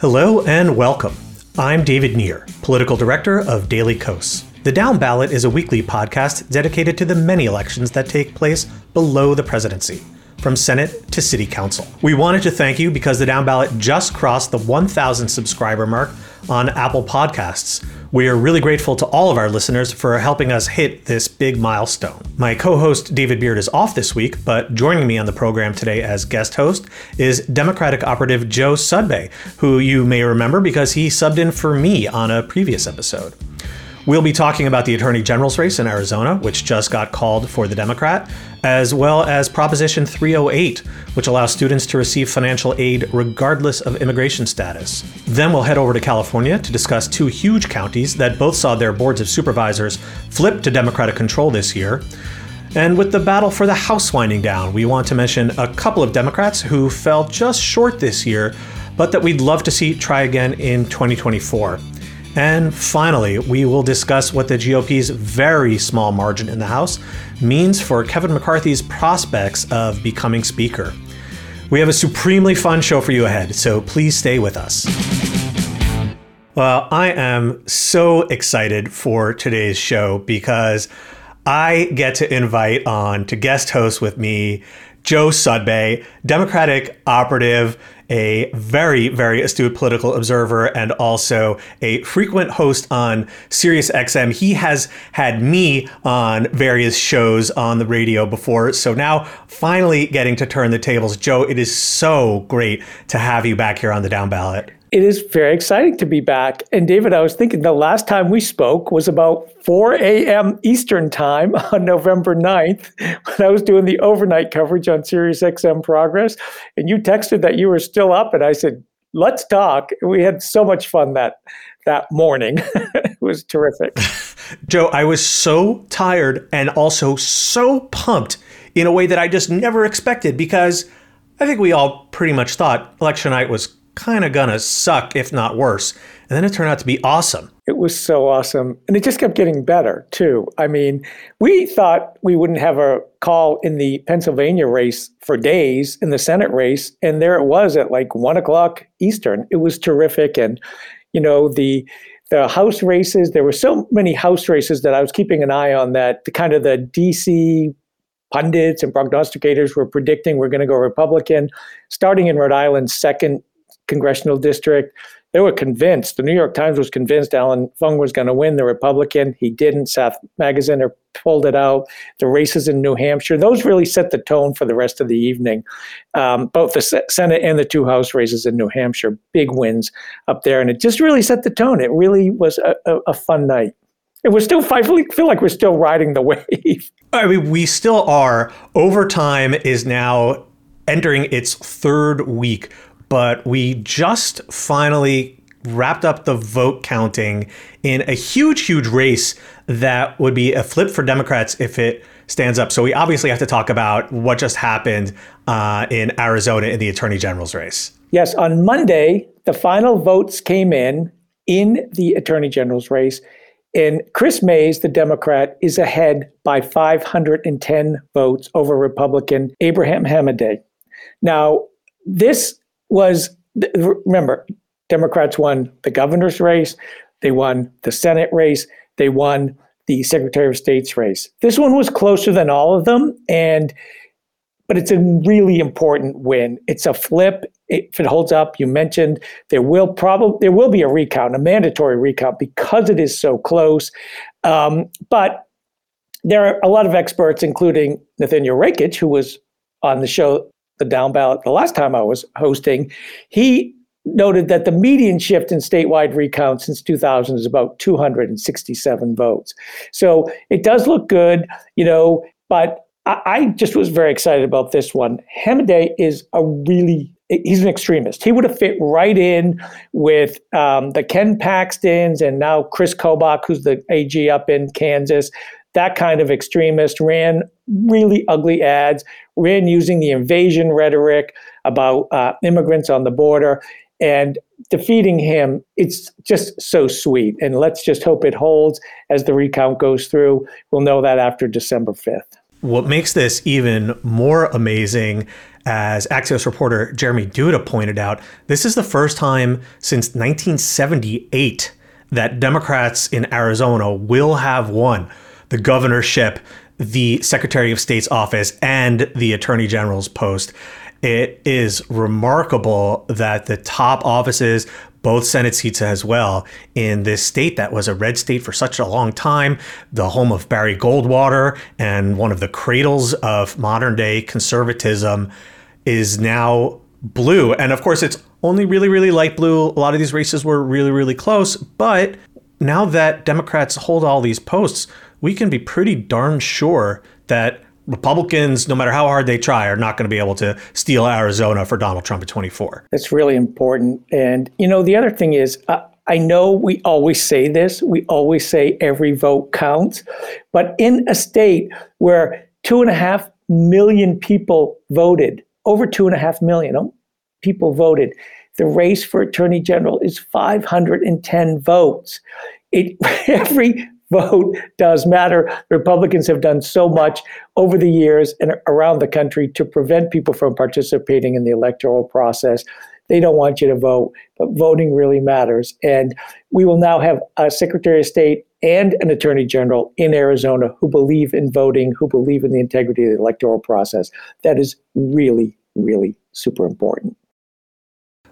Hello and welcome. I'm David Nir, Political Director of Daily Kos. The Down Ballot is a weekly podcast dedicated to the many elections that take place below the presidency, from Senate to City Council. We wanted to thank you because the Down Ballot just crossed the 1,000 subscriber mark on Apple Podcasts. We are really grateful to all of our listeners for helping us hit this big milestone. My co host David Beard is off this week, but joining me on the program today as guest host is Democratic operative Joe Sudbay, who you may remember because he subbed in for me on a previous episode. We'll be talking about the Attorney General's race in Arizona, which just got called for the Democrat, as well as Proposition 308, which allows students to receive financial aid regardless of immigration status. Then we'll head over to California to discuss two huge counties that both saw their boards of supervisors flip to Democratic control this year. And with the battle for the House winding down, we want to mention a couple of Democrats who fell just short this year, but that we'd love to see try again in 2024. And finally, we will discuss what the GOP's very small margin in the House means for Kevin McCarthy's prospects of becoming Speaker. We have a supremely fun show for you ahead, so please stay with us. Well, I am so excited for today's show because I get to invite on to guest host with me Joe Sudbay, Democratic operative a very, very astute political observer and also a frequent host on SiriusXM. He has had me on various shows on the radio before. So now, finally getting to turn the tables. Joe, it is so great to have you back here on the down ballot it is very exciting to be back. And David, I was thinking the last time we spoke was about 4 a.m. Eastern time on November 9th when I was doing the overnight coverage on Sirius XM Progress. And you texted that you were still up. And I said, let's talk. We had so much fun that that morning. it was terrific. Joe, I was so tired and also so pumped in a way that I just never expected because I think we all pretty much thought election night was kind of gonna suck, if not worse. And then it turned out to be awesome. It was so awesome. And it just kept getting better, too. I mean, we thought we wouldn't have a call in the Pennsylvania race for days in the Senate race. And there it was at like one o'clock Eastern. It was terrific. And, you know, the, the House races, there were so many House races that I was keeping an eye on that the kind of the DC pundits and prognosticators were predicting we're going to go Republican, starting in Rhode Island's second congressional district. They were convinced, the New York Times was convinced Allan Fung was going to win the Republican. He didn't. Seth Magaziner pulled it out. The races in New Hampshire, those really set the tone for the rest of the evening. Um, both the Senate and the two House races in New Hampshire, big wins up there. And it just really set the tone. It really was a, a, a fun night. And we're still, I feel like we're still riding the wave. I mean, we still are. Overtime is now entering its third week but we just finally wrapped up the vote counting in a huge, huge race that would be a flip for Democrats if it stands up. So we obviously have to talk about what just happened uh, in Arizona in the Attorney General's race. Yes, on Monday, the final votes came in in the Attorney General's race. And Kris Mayes, the Democrat, is ahead by 510 votes over Republican Abraham Hamadeh. Now, this was remember, Democrats won the governor's race, they won the Senate race, they won the Secretary of State's race. This one was closer than all of them, and but it's a really important win. It's a flip. If it holds up, you mentioned there will probably there will be a recount, a mandatory recount, because it is so close. Um, but there are a lot of experts, including Nathaniel Rakich, who was on the show the down ballot the last time I was hosting, he noted that the median shift in statewide recount since 2000 is about 267 votes. So it does look good, you know, but I, I just was very excited about this one. Hamadeh is a really he's an extremist. He would have fit right in with um, the Ken Paxtons and now Kris Kobach, who's the AG up in Kansas that kind of extremist ran really ugly ads, ran using the invasion rhetoric about uh, immigrants on the border. And defeating him, it's just so sweet. And let's just hope it holds as the recount goes through. We'll know that after December 5th. What makes this even more amazing as Axios reporter Jeremy Duda pointed out, this is the first time since 1978 that Democrats in Arizona will have won the governorship, the Secretary of State's office, and the Attorney General's post. It is remarkable that the top offices, both Senate seats as well, in this state that was a red state for such a long time, the home of Barry Goldwater and one of the cradles of modern day conservatism, is now blue. And of course, it's only really, really light blue. A lot of these races were really, really close. But now that Democrats hold all these posts, we can be pretty darn sure that Republicans, no matter how hard they try, are not going to be able to steal Arizona for Donald Trump at 24. That's really important. And, you know, the other thing is, uh, I know we always say this, we always say every vote counts, but in a state where two and a half million people voted, over two and a half million people voted, the race for attorney general is 510 votes. It, every vote does matter. Republicans have done so much over the years and around the country to prevent people from participating in the electoral process. They don't want you to vote, but voting really matters. And we will now have a Secretary of State and an Attorney General in Arizona who believe in voting, who believe in the integrity of the electoral process. That is really, really super important.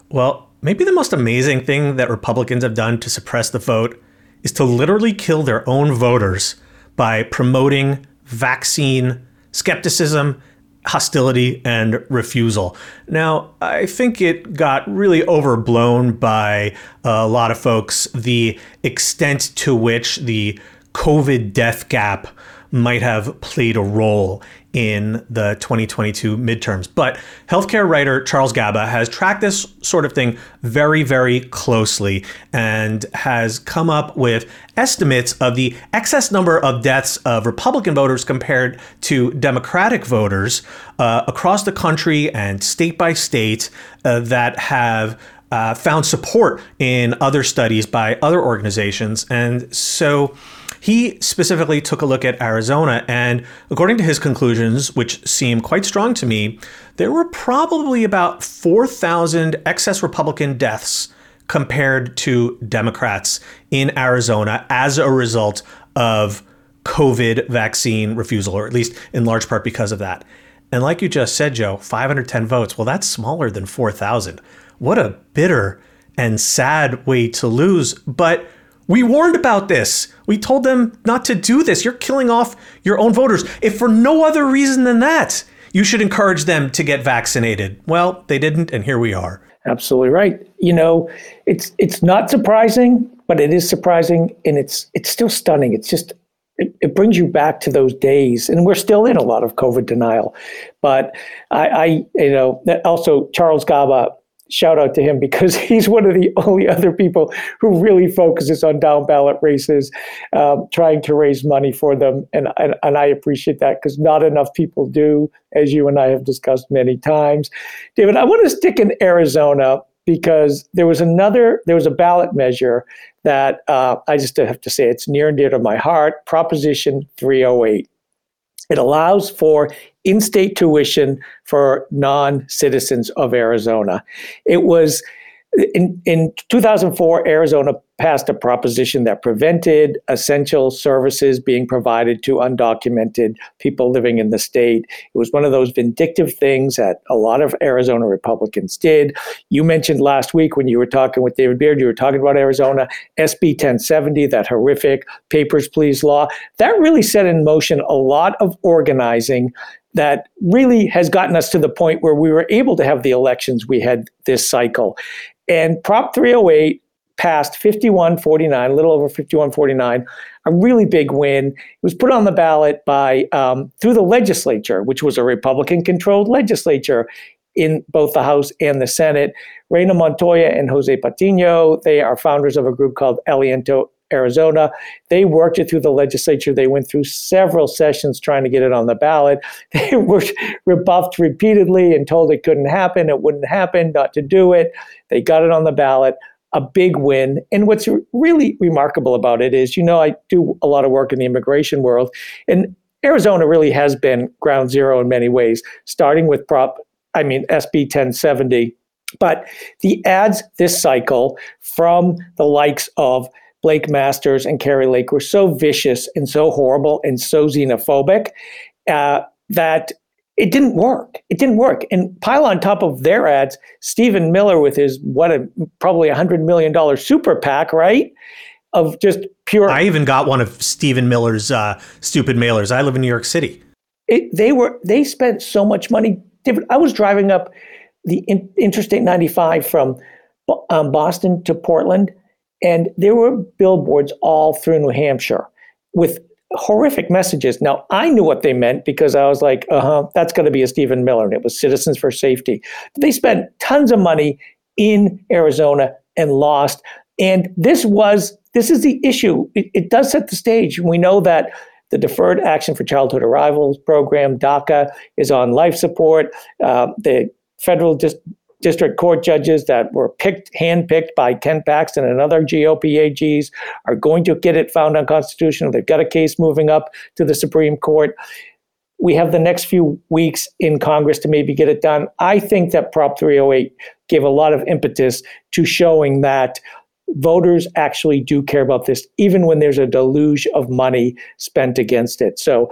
Well, maybe the most amazing thing that Republicans have done to suppress the vote is to literally kill their own voters by promoting vaccine skepticism, hostility, and refusal. Now, I think it got really overblown by a lot of folks the extent to which the COVID death gap might have played a role in the 2022 midterms. But healthcare writer Charles Gaba has tracked this sort of thing very, very closely and has come up with estimates of the excess number of deaths of Republican voters compared to Democratic voters uh, across the country and state by state uh, that have uh, found support in other studies by other organizations. And so he specifically took a look at Arizona, and according to his conclusions, which seem quite strong to me, there were probably about 4,000 excess Republican deaths compared to Democrats in Arizona as a result of COVID vaccine refusal, or at least in large part because of that. And like you just said, Joe, 510 votes, well, that's smaller than 4,000. What a bitter and sad way to lose. But we warned about this. We told them not to do this. You're killing off your own voters. If for no other reason than that, you should encourage them to get vaccinated. Well, they didn't, and here we are. Absolutely right. You know, it's it's not surprising, but it is surprising, and it's it's still stunning. It's just it, it brings you back to those days, and we're still in a lot of COVID denial. But I, I you know, also Charles Gaba shout out to him because he's one of the only other people who really focuses on down ballot races, um, trying to raise money for them. And, and, and I appreciate that because not enough people do, as you and I have discussed many times. David, I want to stick in Arizona because there was another, there was a ballot measure that uh, I just have to say it's near and dear to my heart Proposition 308. It allows for in state tuition for non citizens of Arizona. It was in, in 2004, Arizona passed a proposition that prevented essential services being provided to undocumented people living in the state. It was one of those vindictive things that a lot of Arizona Republicans did. You mentioned last week when you were talking with David Beard, you were talking about Arizona, SB 1070, that horrific Papers, Please law. That really set in motion a lot of organizing that really has gotten us to the point where we were able to have the elections we had this cycle. And Prop 308 passed 5149, a little over 5149, a really big win. It was put on the ballot by um, through the legislature, which was a Republican-controlled legislature in both the House and the Senate. Reyna Montoya and Jose Patino, they are founders of a group called Aliento Arizona. They worked it through the legislature. They went through several sessions trying to get it on the ballot. They were rebuffed repeatedly and told it couldn't happen, it wouldn't happen, not to do it. They got it on the ballot. A big win. And what's really remarkable about it is, you know, I do a lot of work in the immigration world, and Arizona really has been ground zero in many ways, starting with Prop I mean, SB 1070. But the ads this cycle from the likes of Blake Masters and Kari Lake were so vicious and so horrible and so xenophobic uh, that it didn't work. It didn't work. And pile on top of their ads, Stephen Miller with his what a probably a hundred million dollar super PAC, right? Of just pure. I even got one of Stephen Miller's uh, stupid mailers. I live in New York City. It, they were they spent so much money. I was driving up the in, Interstate 95 from um, Boston to Portland, and there were billboards all through New Hampshire with horrific messages. Now, I knew what they meant because I was like, uh huh, that's going to be a Stephen Miller. And it was Citizens for Safety. They spent tons of money in Arizona and lost. And this was, this is the issue. It, it does set the stage. We know that the Deferred Action for Childhood Arrivals program, DACA, is on life support. Uh, the federal dis- district court judges that were picked, handpicked by Ken Paxton and other GOP AGs are going to get it found unconstitutional. They've got a case moving up to the Supreme Court. We have the next few weeks in Congress to maybe get it done. I think that Prop 308 gave a lot of impetus to showing that voters actually do care about this, even when there's a deluge of money spent against it. So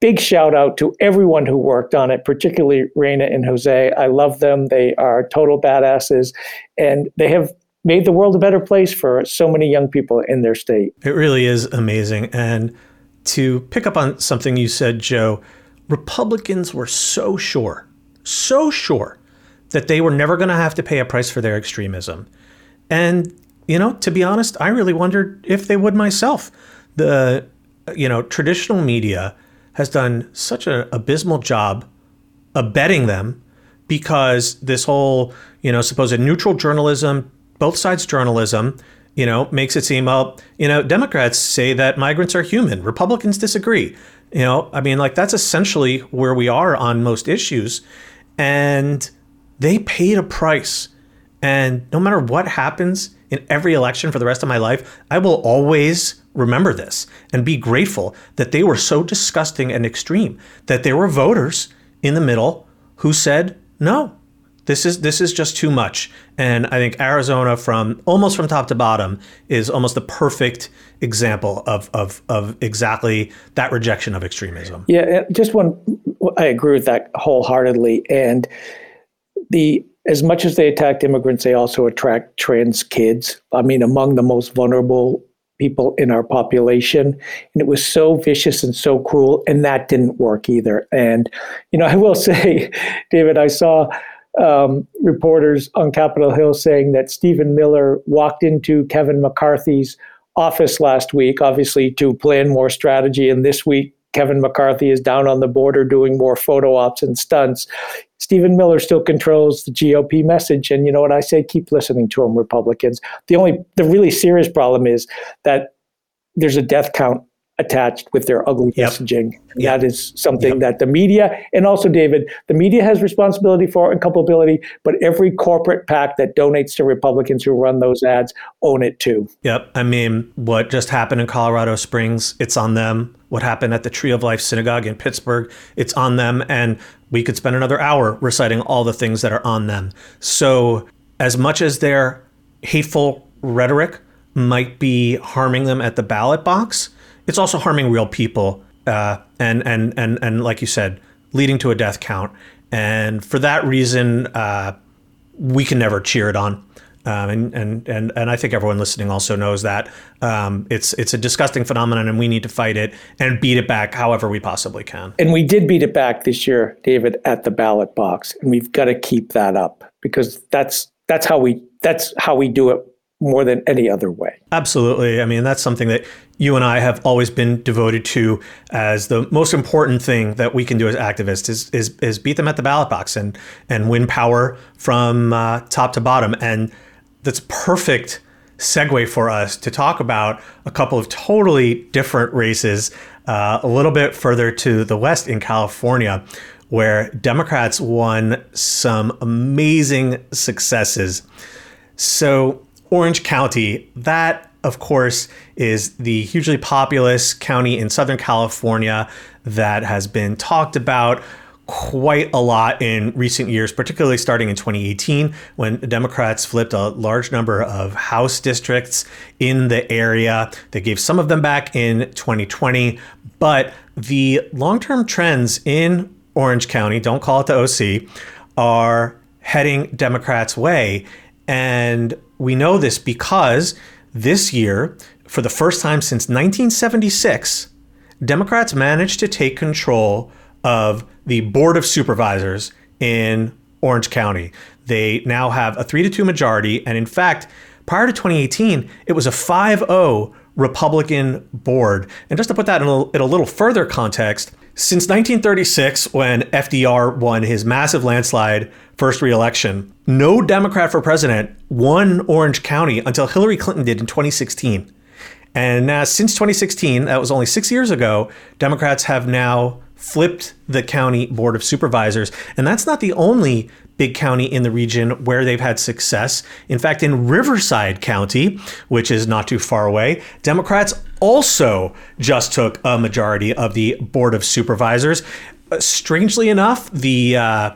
big shout out to everyone who worked on it, particularly Reyna and Jose. I love them. They are total badasses, and they have made the world a better place for so many young people in their state. It really is amazing. And to pick up on something you said, Joe, Republicans were so sure, so sure that they were never going to have to pay a price for their extremism. And, you know, to be honest, I really wondered if they would myself. The, you know, traditional media has done such an abysmal job abetting them because this whole, you know, supposed neutral journalism, both sides journalism, you know, makes it seem, well, you know, Democrats say that migrants are human. Republicans disagree. You know, I mean, like that's essentially where we are on most issues. And they paid a price. And no matter what happens in every election for the rest of my life, I will always remember this and be grateful that they were so disgusting and extreme that there were voters in the middle who said no this is this is just too much. And i think arizona from almost from top to bottom is almost the perfect example of of of exactly that rejection of extremism. Yeah just one i agree with that wholeheartedly. And the as much as they attacked immigrants they also attract trans kids. I mean among the most vulnerable people in our population. And it was so vicious and so cruel, and that didn't work either. And, you know, I will say, David, I saw um, reporters on Capitol Hill saying that Stephen Miller walked into Kevin McCarthy's office last week, obviously to plan more strategy. And this week, Kevin McCarthy is down on the border doing more photo ops and stunts. Stephen Miller still controls the GOP message. And you know what I say? Keep listening to him, Republicans. The only, the really serious problem is that there's a death count attached with their ugly yep. messaging. Yep. That is something yep. that the media, and also David, the media has responsibility for and culpability, but every corporate PAC that donates to Republicans who run those ads own it too. Yep. I mean, what just happened in Colorado Springs, it's on them. What happened at the Tree of Life Synagogue in Pittsburgh, it's on them. And we could spend another hour reciting all the things that are on them. So, as much as their hateful rhetoric might be harming them at the ballot box, it's also harming real people, uh, and and and and like you said, leading to a death count. And for that reason, uh, we can never cheer it on. Um, and, and and and I think everyone listening also knows that um, it's it's a disgusting phenomenon, and we need to fight it and beat it back however we possibly can. And we did beat it back this year, David, at the ballot box, and we've got to keep that up because that's that's how we that's how we do it more than any other way. Absolutely. I mean, that's something that you and I have always been devoted to as the most important thing that we can do as activists is is, is beat them at the ballot box and and win power from uh, top to bottom. And that's perfect segue for us to talk about a couple of totally different races uh, a little bit further to the west in California, where Democrats won some amazing successes. So Orange County, that of course is the hugely populous county in Southern California that has been talked about quite a lot in recent years, particularly starting in 2018 when Democrats flipped a large number of House districts in the area. They gave some of them back in 2020, but the long term trends in Orange County, don't call it the OC, are heading Democrats' way. And we know this because this year, for the first time since 1976, Democrats managed to take control of the Board of Supervisors in Orange County. They now have a 3 to 2 majority. And in fact, prior to 2018, it was a 5 0 Republican board. And just to put that in a, in a little further context, since 1936, when FDR won his massive landslide first reelection, no Democrat for president won Orange County until Hillary Clinton did in 2016. And now, since 2016, that was only six years ago, Democrats have now flipped the county board of supervisors. And that's not the only big county in the region where they've had success. In fact, in Riverside County, which is not too far away, Democrats also just took a majority of the board of supervisors. Uh, strangely enough, the uh,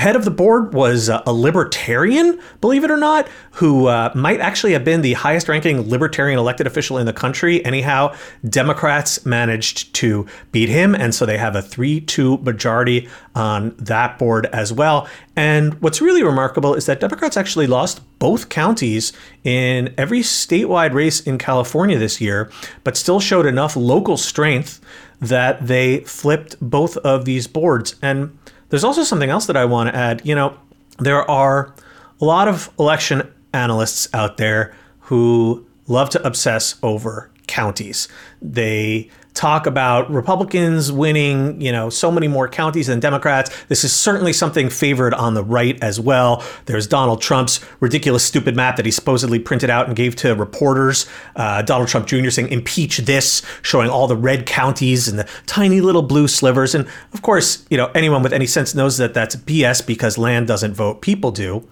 head of the board was uh, a libertarian, believe it or not, who uh, might actually have been the highest ranking libertarian elected official in the country. Anyhow, Democrats managed to beat him, and so they have a 3 2 majority on that board as well. And what's really remarkable is that Democrats actually lost both counties in every statewide race in California this year, but still showed enough local strength that they flipped both of these boards. And there's also something else that I want to add. You know, there are a lot of election analysts out there who love to obsess over counties. They talk about Republicans winning, you know, so many more counties than Democrats. This is certainly something favored on the right as well. There's Donald Trump's ridiculous, stupid map that he supposedly printed out and gave to reporters. Uh, Donald Trump Jr. saying, impeach this, showing all the red counties and the tiny little blue slivers. And of course, you know, anyone with any sense knows that that's BS because land doesn't vote, people do.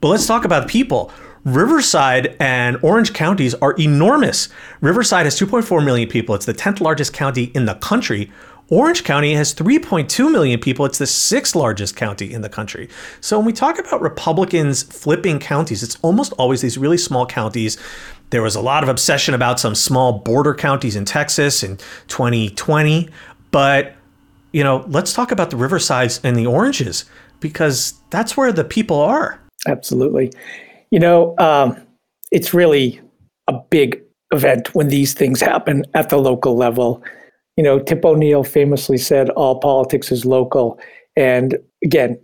But let's talk about people. Riverside and Orange counties are enormous. Riverside has 2.4 million people. It's the 10th largest county in the country. Orange County has 3.2 million people. It's the sixth largest county in the country. So when we talk about Republicans flipping counties, it's almost always these really small counties. There was a lot of obsession about some small border counties in Texas in 2020. But, you know, let's talk about the Riversides and the Oranges because that's where the people are. Absolutely. You know, um, it's really a big event when these things happen at the local level. You know, Tip O'Neill famously said, all politics is local. And again,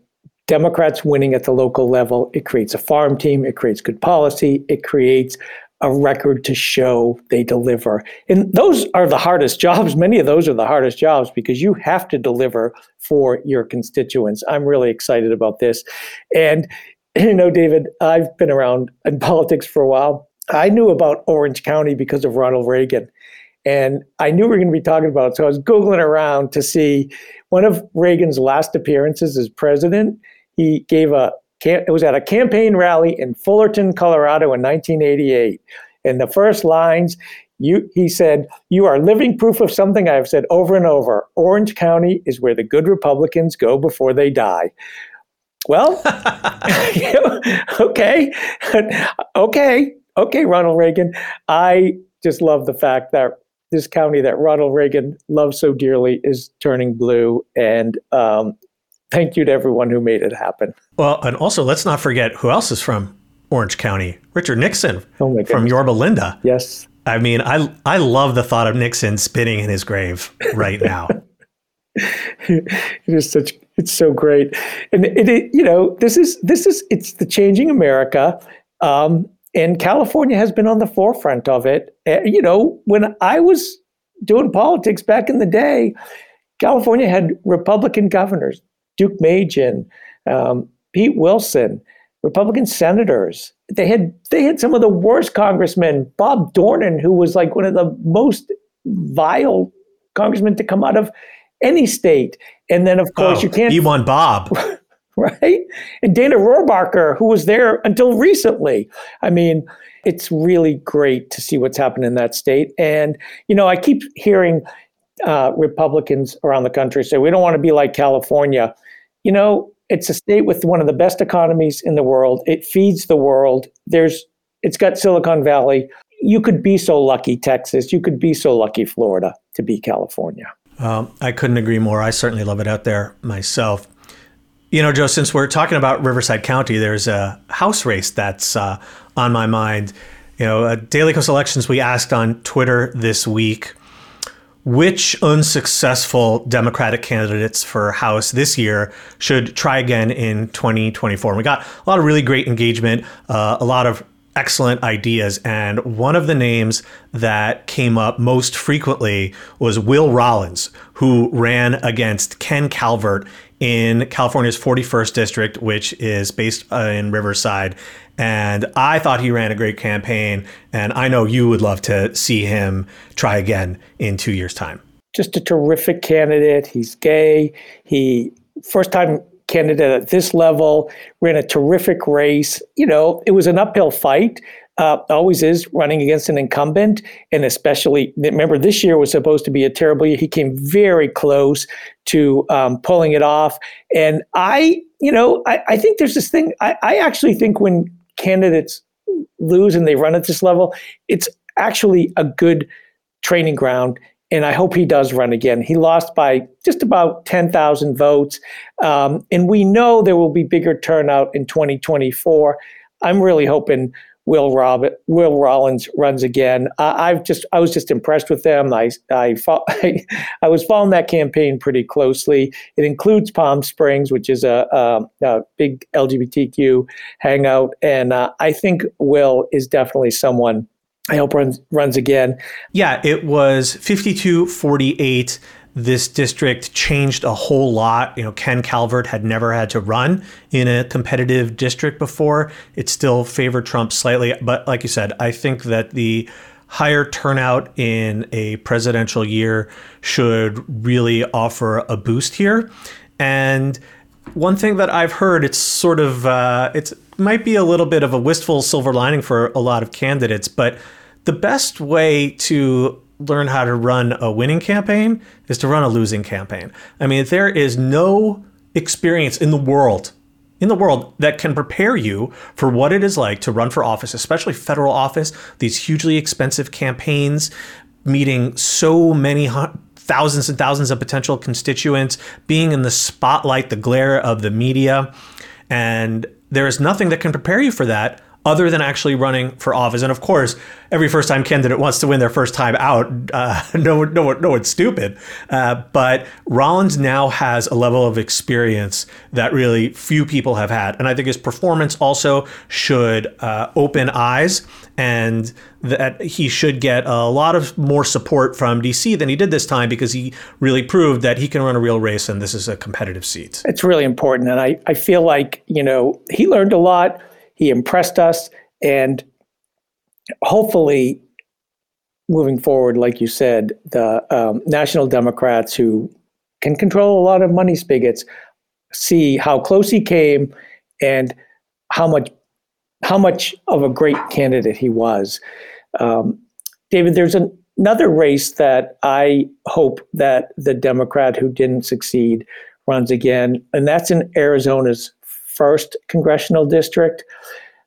Democrats winning at the local level, it creates a farm team, it creates good policy, it creates a record to show they deliver. And those are the hardest jobs. Many of those are the hardest jobs because you have to deliver for your constituents. I'm really excited about this. And you know, David, I've been around in politics for a while. I knew about Orange County because of Ronald Reagan. And I knew we were going to be talking about it. So I was Googling around to see one of Reagan's last appearances as president. He gave a, it was at a campaign rally in Fullerton, Colorado in 1988. And the first lines, you, he said, You are living proof of something I have said over and over. Orange County is where the good Republicans go before they die. Well, okay, okay, okay, Ronald Reagan. I just love the fact that this county that Ronald Reagan loves so dearly is turning blue. And um, thank you to everyone who made it happen. Well, and also let's not forget who else is from Orange County Richard Nixon oh from Yorba Linda. Yes. I mean, I, I love the thought of Nixon spinning in his grave right now. it is such it's so great, and it, it, you know this is this is it's the changing America, um, and California has been on the forefront of it. Uh, you know, when I was doing politics back in the day, California had Republican governors, Deukmejian, um, Pete Wilson, Republican senators. They had they had some of the worst congressmen. Bob Dornan, who was like one of the most vile congressmen to come out of any state. And then, of course, oh, you can't. You want Bob. right? And Dana Rohrabacher, who was there until recently. I mean, it's really great to see what's happened in that state. And, you know, I keep hearing uh, Republicans around the country say we don't want to be like California. You know, it's a state with one of the best economies in the world. It feeds the world. There's it's got Silicon Valley. You could be so lucky, Texas. You could be so lucky, Florida, to be California. Um, I couldn't agree more. I certainly love it out there myself. You know, Joe, since we're talking about Riverside County, there's a House race that's uh, on my mind. You know, uh, Daily Kos Elections, we asked on Twitter this week which unsuccessful Democratic candidates for House this year should try again in 2024. And we got a lot of really great engagement, uh, a lot of excellent ideas. And one of the names that came up most frequently was Will Rollins, who ran against Ken Calvert in California's 41st district, which is based uh, in Riverside. And I thought he ran a great campaign. And I know you would love to see him try again in two years' time. Just a terrific candidate. He's gay. He, first time candidate at this level, ran a terrific race. You know, it was an uphill fight. Uh, always is running against an incumbent, and especially remember this year was supposed to be a terrible year. He came very close to um, pulling it off, and I, you know, I, I think there's this thing. I, I actually think when candidates lose and they run at this level, it's actually a good training ground and I hope he does run again. He lost by just about 10,000 votes. Um, and we know there will be bigger turnout in 2024. I'm really hoping Will Robert, Will Rollins runs again. I, have just I was just impressed with them. I I, I, I was following that campaign pretty closely. It includes Palm Springs, which is a, a, a big LGBTQ hangout, and uh, I think Will is definitely someone I hope runs runs again. Yeah, it was 52-48. This district changed a whole lot. You know, Ken Calvert had never had to run in a competitive district before. It still favored Trump slightly, but like you said, I think that the higher turnout in a presidential year should really offer a boost here. And one thing that I've heard, it's sort of uh, it's might be a little bit of a wistful silver lining for a lot of candidates, but the best way to learn how to run a winning campaign is to run a losing campaign. I mean, there is no experience in the world in the world that can prepare you for what it is like to run for office, especially federal office, these hugely expensive campaigns, meeting so many thousands and thousands of potential constituents, being in the spotlight, the glare of the media. And there is nothing that can prepare you for that other than actually running for office. And of course, every first time candidate wants to win their first time out. Uh, no, no, no one's stupid. Uh, but Rollins now has a level of experience that really few people have had. And I think his performance also should uh, open eyes and that he should get a lot of more support from DC than he did this time because he really proved that he can run a real race and this is a competitive seat. It's really important. And I, I feel like, you know, he learned a lot he impressed us, and hopefully, moving forward, like you said, the um, National Democrats who can control a lot of money spigots see how close he came and how much how much of a great candidate he was. Um, David, there's an, another race that I hope that the Democrat who didn't succeed runs again, and that's in Arizona's first congressional district.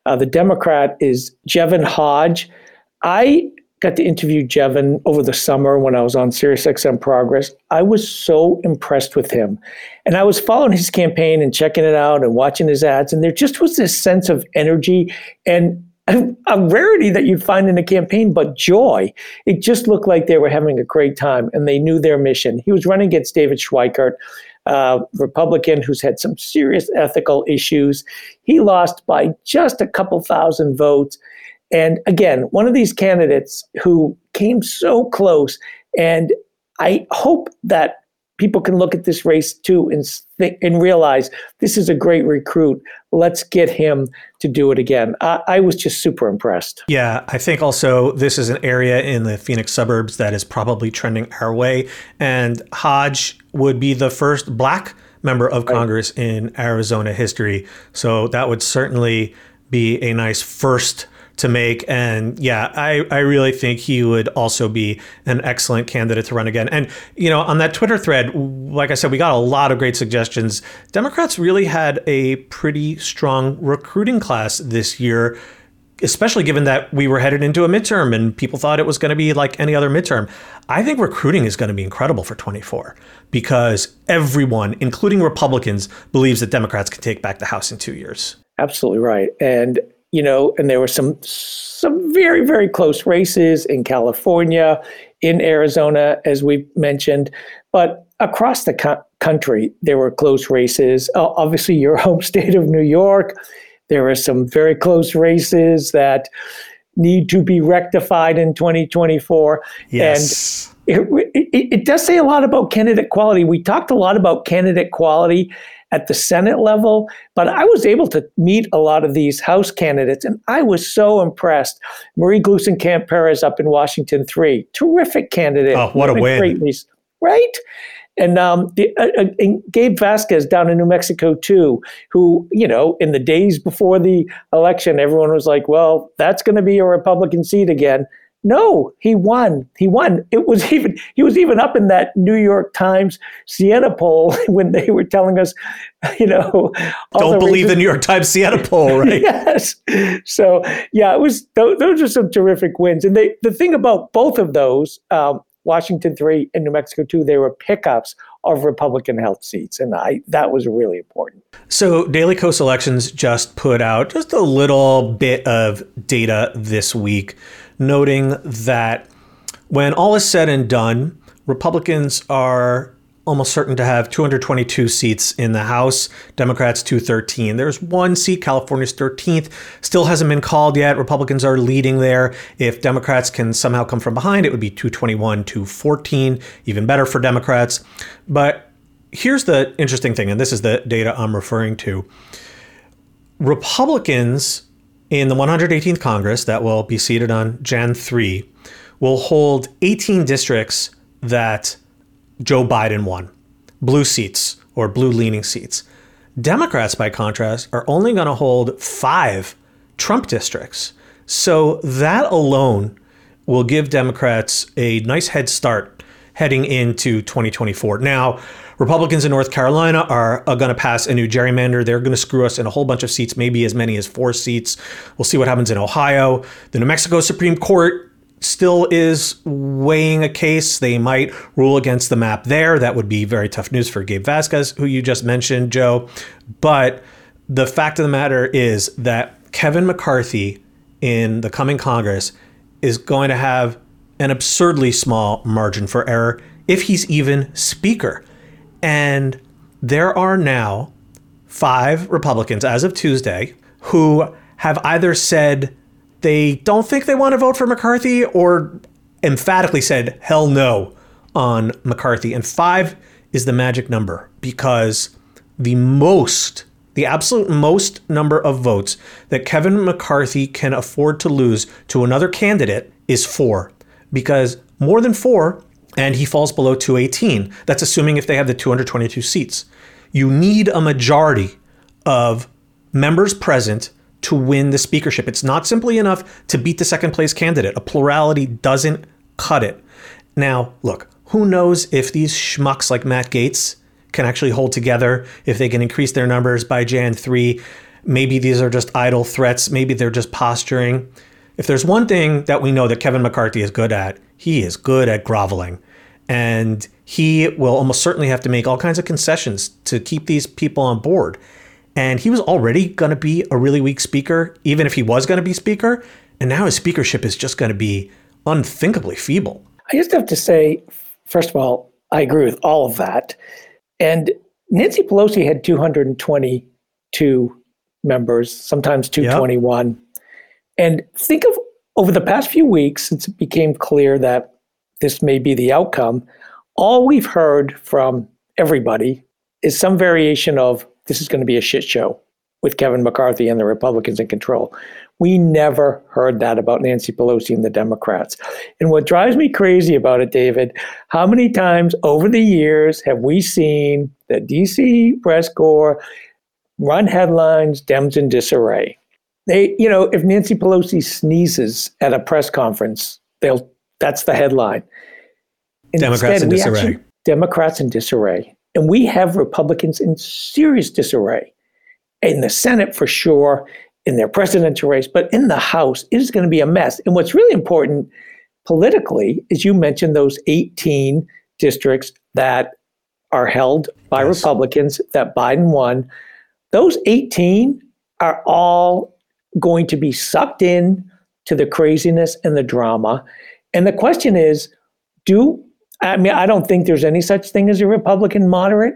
Uh, the Democrat is Jevin Hodge. I got to interview Jevin over the summer when I was on SiriusXM Progress. I was so impressed with him. And I was following his campaign and checking it out and watching his ads. And there just was this sense of energy and a, rarity that you'd find in a campaign, but joy. It just looked like they were having a great time and they knew their mission. He was running against David Schweikert Republican who's had some serious ethical issues. He lost by just a couple thousand votes. And again, one of these candidates who came so close. And I hope that people can look at this race too and th- and realize this is a great recruit. Let's get him to do it again. I, I was just super impressed. Yeah, I think also this is an area in the Phoenix suburbs that is probably trending our way, and Hodge would be the first black member of Congress right. in Arizona history. So that would certainly be a nice first to make. And yeah, I, I really think he would also be an excellent candidate to run again. And, you know, on that Twitter thread, like I said, we got a lot of great suggestions. Democrats really had a pretty strong recruiting class this year especially given that we were headed into a midterm and people thought it was going to be like any other midterm. I think recruiting is going to be incredible for 24 because everyone, including Republicans, believes that Democrats can take back the House in two years. Absolutely right. And you know, and there were some some very very close races in California, in Arizona, as we mentioned, but across the co- country there were close races. Uh, obviously, your home state of New York there are some very close races that need to be rectified in 2024. Yes. And it, it, it, does say a lot about candidate quality. We talked a lot about candidate quality at the Senate level, but I was able to meet a lot of these House candidates, and I was so impressed. Marie Gluesenkamp Perez up in Washington 3, terrific candidate. Oh, what a win. Great right? And, um, the, uh, uh, and Gabe Vasquez down in New Mexico too, who you know in the days before the election, everyone was like, "Well, that's going to be a Republican seat again." No, he won. He won. It was even he was even up in that New York Times Siena poll when they were telling us, you know, don't believe the New York Times Siena poll, right? yes. So yeah, it was those, those are some terrific wins. And they the thing about both of those, um, Washington 3 and New Mexico 2, they were pickups of Republican held seats. And I that was really important. So Daily Kos Elections just put out just a little bit of data this week, noting that when all is said and done, Republicans are almost certain to have 222 seats in the House, Democrats 213. There's one seat, California's 13th, still hasn't been called yet. Republicans are leading there. If Democrats can somehow come from behind, it would be 221 214, even better for Democrats. But here's the interesting thing, and this is the data I'm referring to. Republicans in the 118th Congress that will be seated on Jan 3 will hold 18 districts that Joe Biden won. Blue seats or blue leaning seats. Democrats, by contrast, are only going to hold five Trump districts. So that alone will give Democrats a nice head start heading into 2024. Now, Republicans in North Carolina are, are going to pass a new gerrymander. They're going to screw us in a whole bunch of seats, maybe as many as four seats. We'll see what happens in Ohio. The New Mexico Supreme Court still is weighing a case. They might rule against the map there. That would be very tough news for Gabe Vasquez, who you just mentioned, Joe. But the fact of the matter is that Kevin McCarthy in the coming Congress is going to have an absurdly small margin for error if he's even Speaker. And there are now five Republicans as of Tuesday who have either said they don't think they want to vote for McCarthy or emphatically said hell no on McCarthy. And five is the magic number because the most, the absolute most number of votes that Kevin McCarthy can afford to lose to another candidate is four. Because more than four, and he falls below 218, that's assuming if they have the 222 seats. You need a majority of members present to win the speakership. It's not simply enough to beat the second place candidate. A plurality doesn't cut it. Now, look, who knows if these schmucks like Matt Gaetz can actually hold together, if they can increase their numbers by Jan 3. Maybe these are just idle threats. Maybe they're just posturing. If there's one thing that we know that Kevin McCarthy is good at, he is good at groveling. And he will almost certainly have to make all kinds of concessions to keep these people on board. And he was already going to be a really weak speaker, even if he was going to be speaker. And now his speakership is just going to be unthinkably feeble. I just have to say, first of all, I agree with all of that. And Nancy Pelosi had 222 members, sometimes 221. Yep. And think of over the past few weeks, since it became clear that this may be the outcome, all we've heard from everybody is some variation of this is going to be a shit show with Kevin McCarthy and the Republicans in control. We never heard that about Nancy Pelosi and the Democrats. And what drives me crazy about it, David, how many times over the years have we seen the DC press corps run headlines, Dems in disarray? They, you know, if Nancy Pelosi sneezes at a press conference, they'll that's the headline. And Democrats in disarray. Actually, Democrats in disarray. And we have Republicans in serious disarray. In the Senate, for sure, in their presidential race, but in the House, it is going to be a mess. And what's really important politically is you mentioned those 18 districts that are held by yes. Republicans that Biden won. Those 18 are all going to be sucked in to the craziness and the drama. And the question is do I mean, I don't think there's any such thing as a Republican moderate,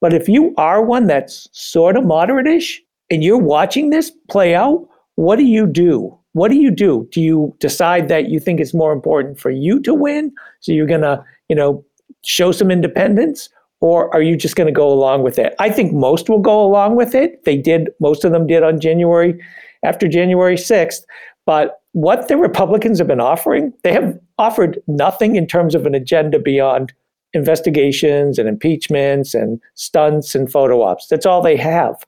but if you are one that's sort of moderate-ish and you're watching this play out, what do you do? What do you do? Do you decide that you think it's more important for you to win? So you're going to, you know, show some independence? Or are you just going to go along with it? I think most will go along with it. They did, most of them did on January, after January 6th. But what the Republicans have been offering, they have offered nothing in terms of an agenda beyond investigations and impeachments and stunts and photo ops. That's all they have.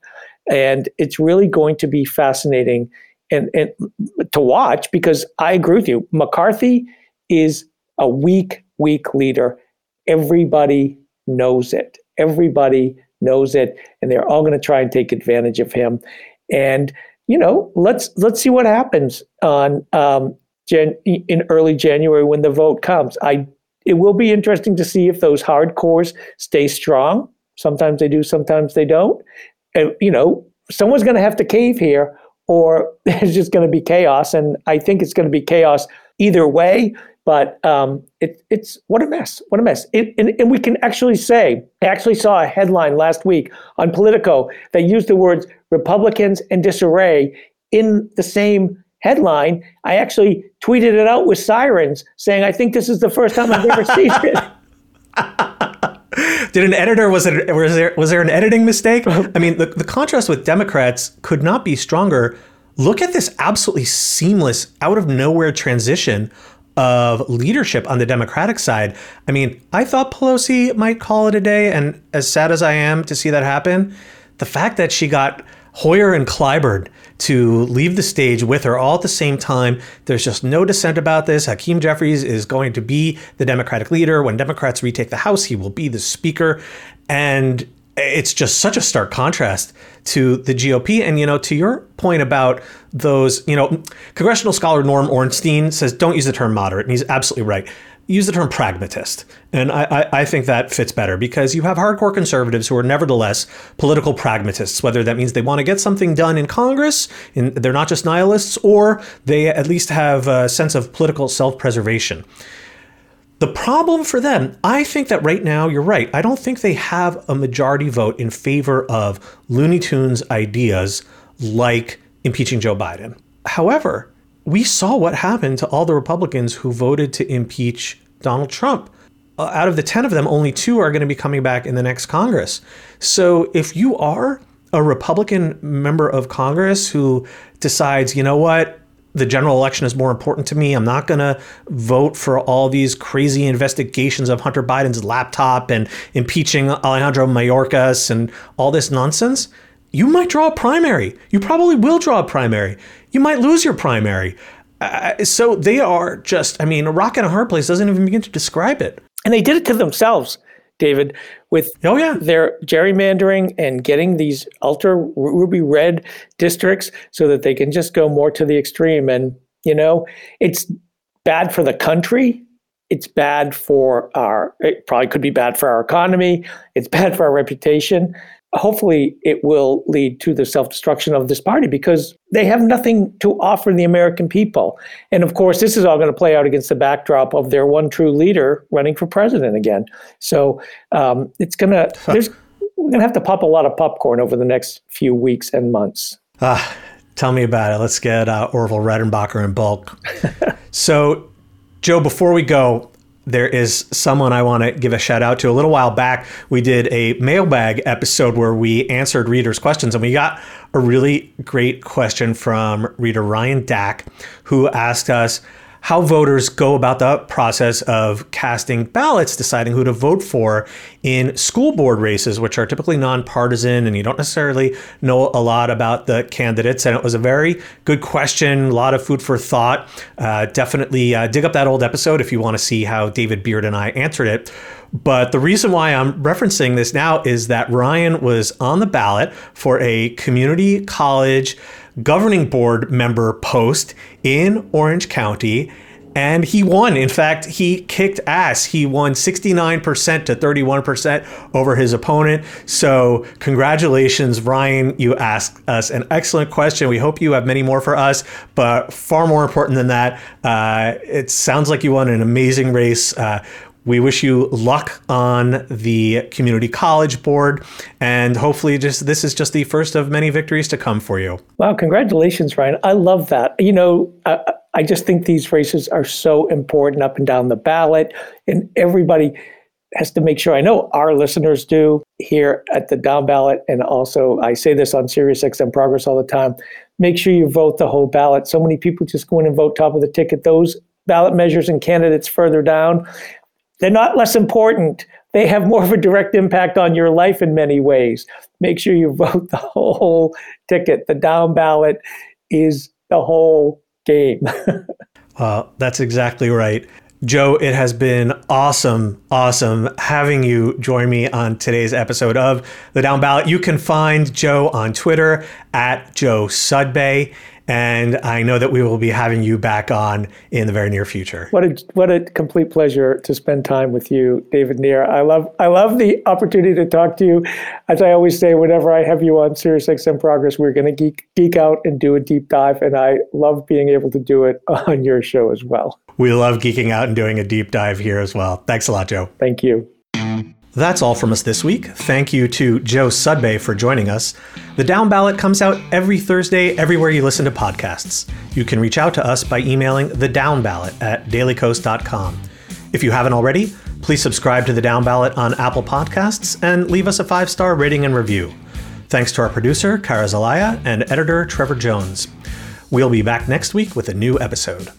And it's really going to be fascinating and, and to watch because I agree with you. McCarthy is a weak, weak leader. Everybody knows it. Everybody knows it, and they're all going to try and take advantage of him. And you know, let's let's see what happens on um, Jan- in early January when the vote comes. I it will be interesting to see if those hardcores stay strong. Sometimes they do, sometimes they don't. And you know, someone's going to have to cave here, or it's just going to be chaos. And I think it's going to be chaos either way. But um, it, it's what a mess! What a mess! It, and, and we can actually say, I actually saw a headline last week on Politico that used the words Republicans and disarray in the same headline. I actually tweeted it out with sirens saying, I think this is the first time I've ever seen it. Did an editor was it was there was there an editing mistake? I mean, the, the contrast with Democrats could not be stronger. Look at this absolutely seamless, out of nowhere transition of leadership on the Democratic side. I mean, I thought Pelosi might call it a day, and as sad as I am to see that happen, the fact that she got Hoyer and Clyburn to leave the stage with her all at the same time. There's just no dissent about this. Hakeem Jeffries is going to be the Democratic leader. When Democrats retake the House, he will be the speaker. And it's just such a stark contrast to the GOP. And, you know, to your point about those, you know, congressional scholar Norm Ornstein says don't use the term moderate. And he's absolutely right use the term pragmatist. And I, I, I, think that fits better because you have hardcore conservatives who are nevertheless political pragmatists, whether that means they want to get something done in Congress, and they're not just nihilists, or they at least have a sense of political self preservation. The problem for them, I think that right now, you're right. I don't think they have a majority vote in favor of Looney Tunes ideas like impeaching Joe Biden. However, we saw what happened to all the Republicans who voted to impeach Donald Trump. Uh, out of the 10 of them, only two are going to be coming back in the next Congress. So if you are a Republican member of Congress who decides, you know what, the general election is more important to me. I'm not going to vote for all these crazy investigations of Hunter Biden's laptop and impeaching Alejandro Mayorkas and all this nonsense. You might draw a primary. You probably will draw a primary you might lose your primary. Uh, so they are just, I mean, a rock and a hard place doesn't even begin to describe it. And they did it to themselves, David, with oh yeah their gerrymandering and getting these ultra ruby red districts so that they can just go more to the extreme. And you know, it's bad for the country. It's bad for our. It probably could be bad for our economy. It's bad for our reputation hopefully it will lead to the self-destruction of this party because they have nothing to offer the American people. And of course, this is all going to play out against the backdrop of their one true leader running for president again. So um, it's going to there's we're going to have to pop a lot of popcorn over the next few weeks and months. Ah, tell me about it. Let's get uh, Orville Redenbacher in bulk. so, Joe, before we go, there is someone I want to give a shout out to. A little while back, we did a mailbag episode where we answered readers' questions, and we got a really great question from reader Ryan Dack, who asked us, how voters go about the process of casting ballots, deciding who to vote for in school board races, which are typically nonpartisan and you don't necessarily know a lot about the candidates. And it was a very good question, a lot of food for thought. Uh, definitely uh, dig up that old episode if you want to see how David Beard and I answered it. But the reason why I'm referencing this now is that Ryan was on the ballot for a community college governing board member post in Orange County. And he won. In fact, he kicked ass. He won 69% to 31% over his opponent. So, congratulations, Ryan. You asked us an excellent question. We hope you have many more for us. But far more important than that, uh, it sounds like you won an amazing race. Uh, we wish you luck on the community college board, and hopefully, just this is just the first of many victories to come for you. Wow! Congratulations, Ryan. I love that. You know, I, I just think these races are so important up and down the ballot, and everybody has to make sure. I know our listeners do here at the down ballot, and also I say this on SiriusXM Progress all the time. Make sure you vote the whole ballot. So many people just go in and vote top of the ticket. Those ballot measures and candidates further down they're not less important. They have more of a direct impact on your life in many ways. Make sure you vote the whole ticket. The down ballot is the whole game. uh, that's exactly right. Joe, it has been awesome, awesome having you join me on today's episode of The Down Ballot. You can find Joe on Twitter at Joe Sudbay and I know that we will be having you back on in the very near future. What a what a complete pleasure to spend time with you, David Nir. I love I love the opportunity to talk to you. As I always say, whenever I have you on SiriusXM Progress, we're going to geek geek out and do a deep dive, and I love being able to do it on your show as well. We love geeking out and doing a deep dive here as well. Thanks a lot, Joe. Thank you. That's all from us this week. Thank you to Joe Sudbay for joining us. The Down Ballot comes out every Thursday everywhere you listen to podcasts. You can reach out to us by emailing the Down Ballot at dailykos.com. If you haven't already, please subscribe to the Down Ballot on Apple Podcasts and leave us a five star rating and review. Thanks to our producer, Kara Zelaya, and editor, Trevor Jones. We'll be back next week with a new episode.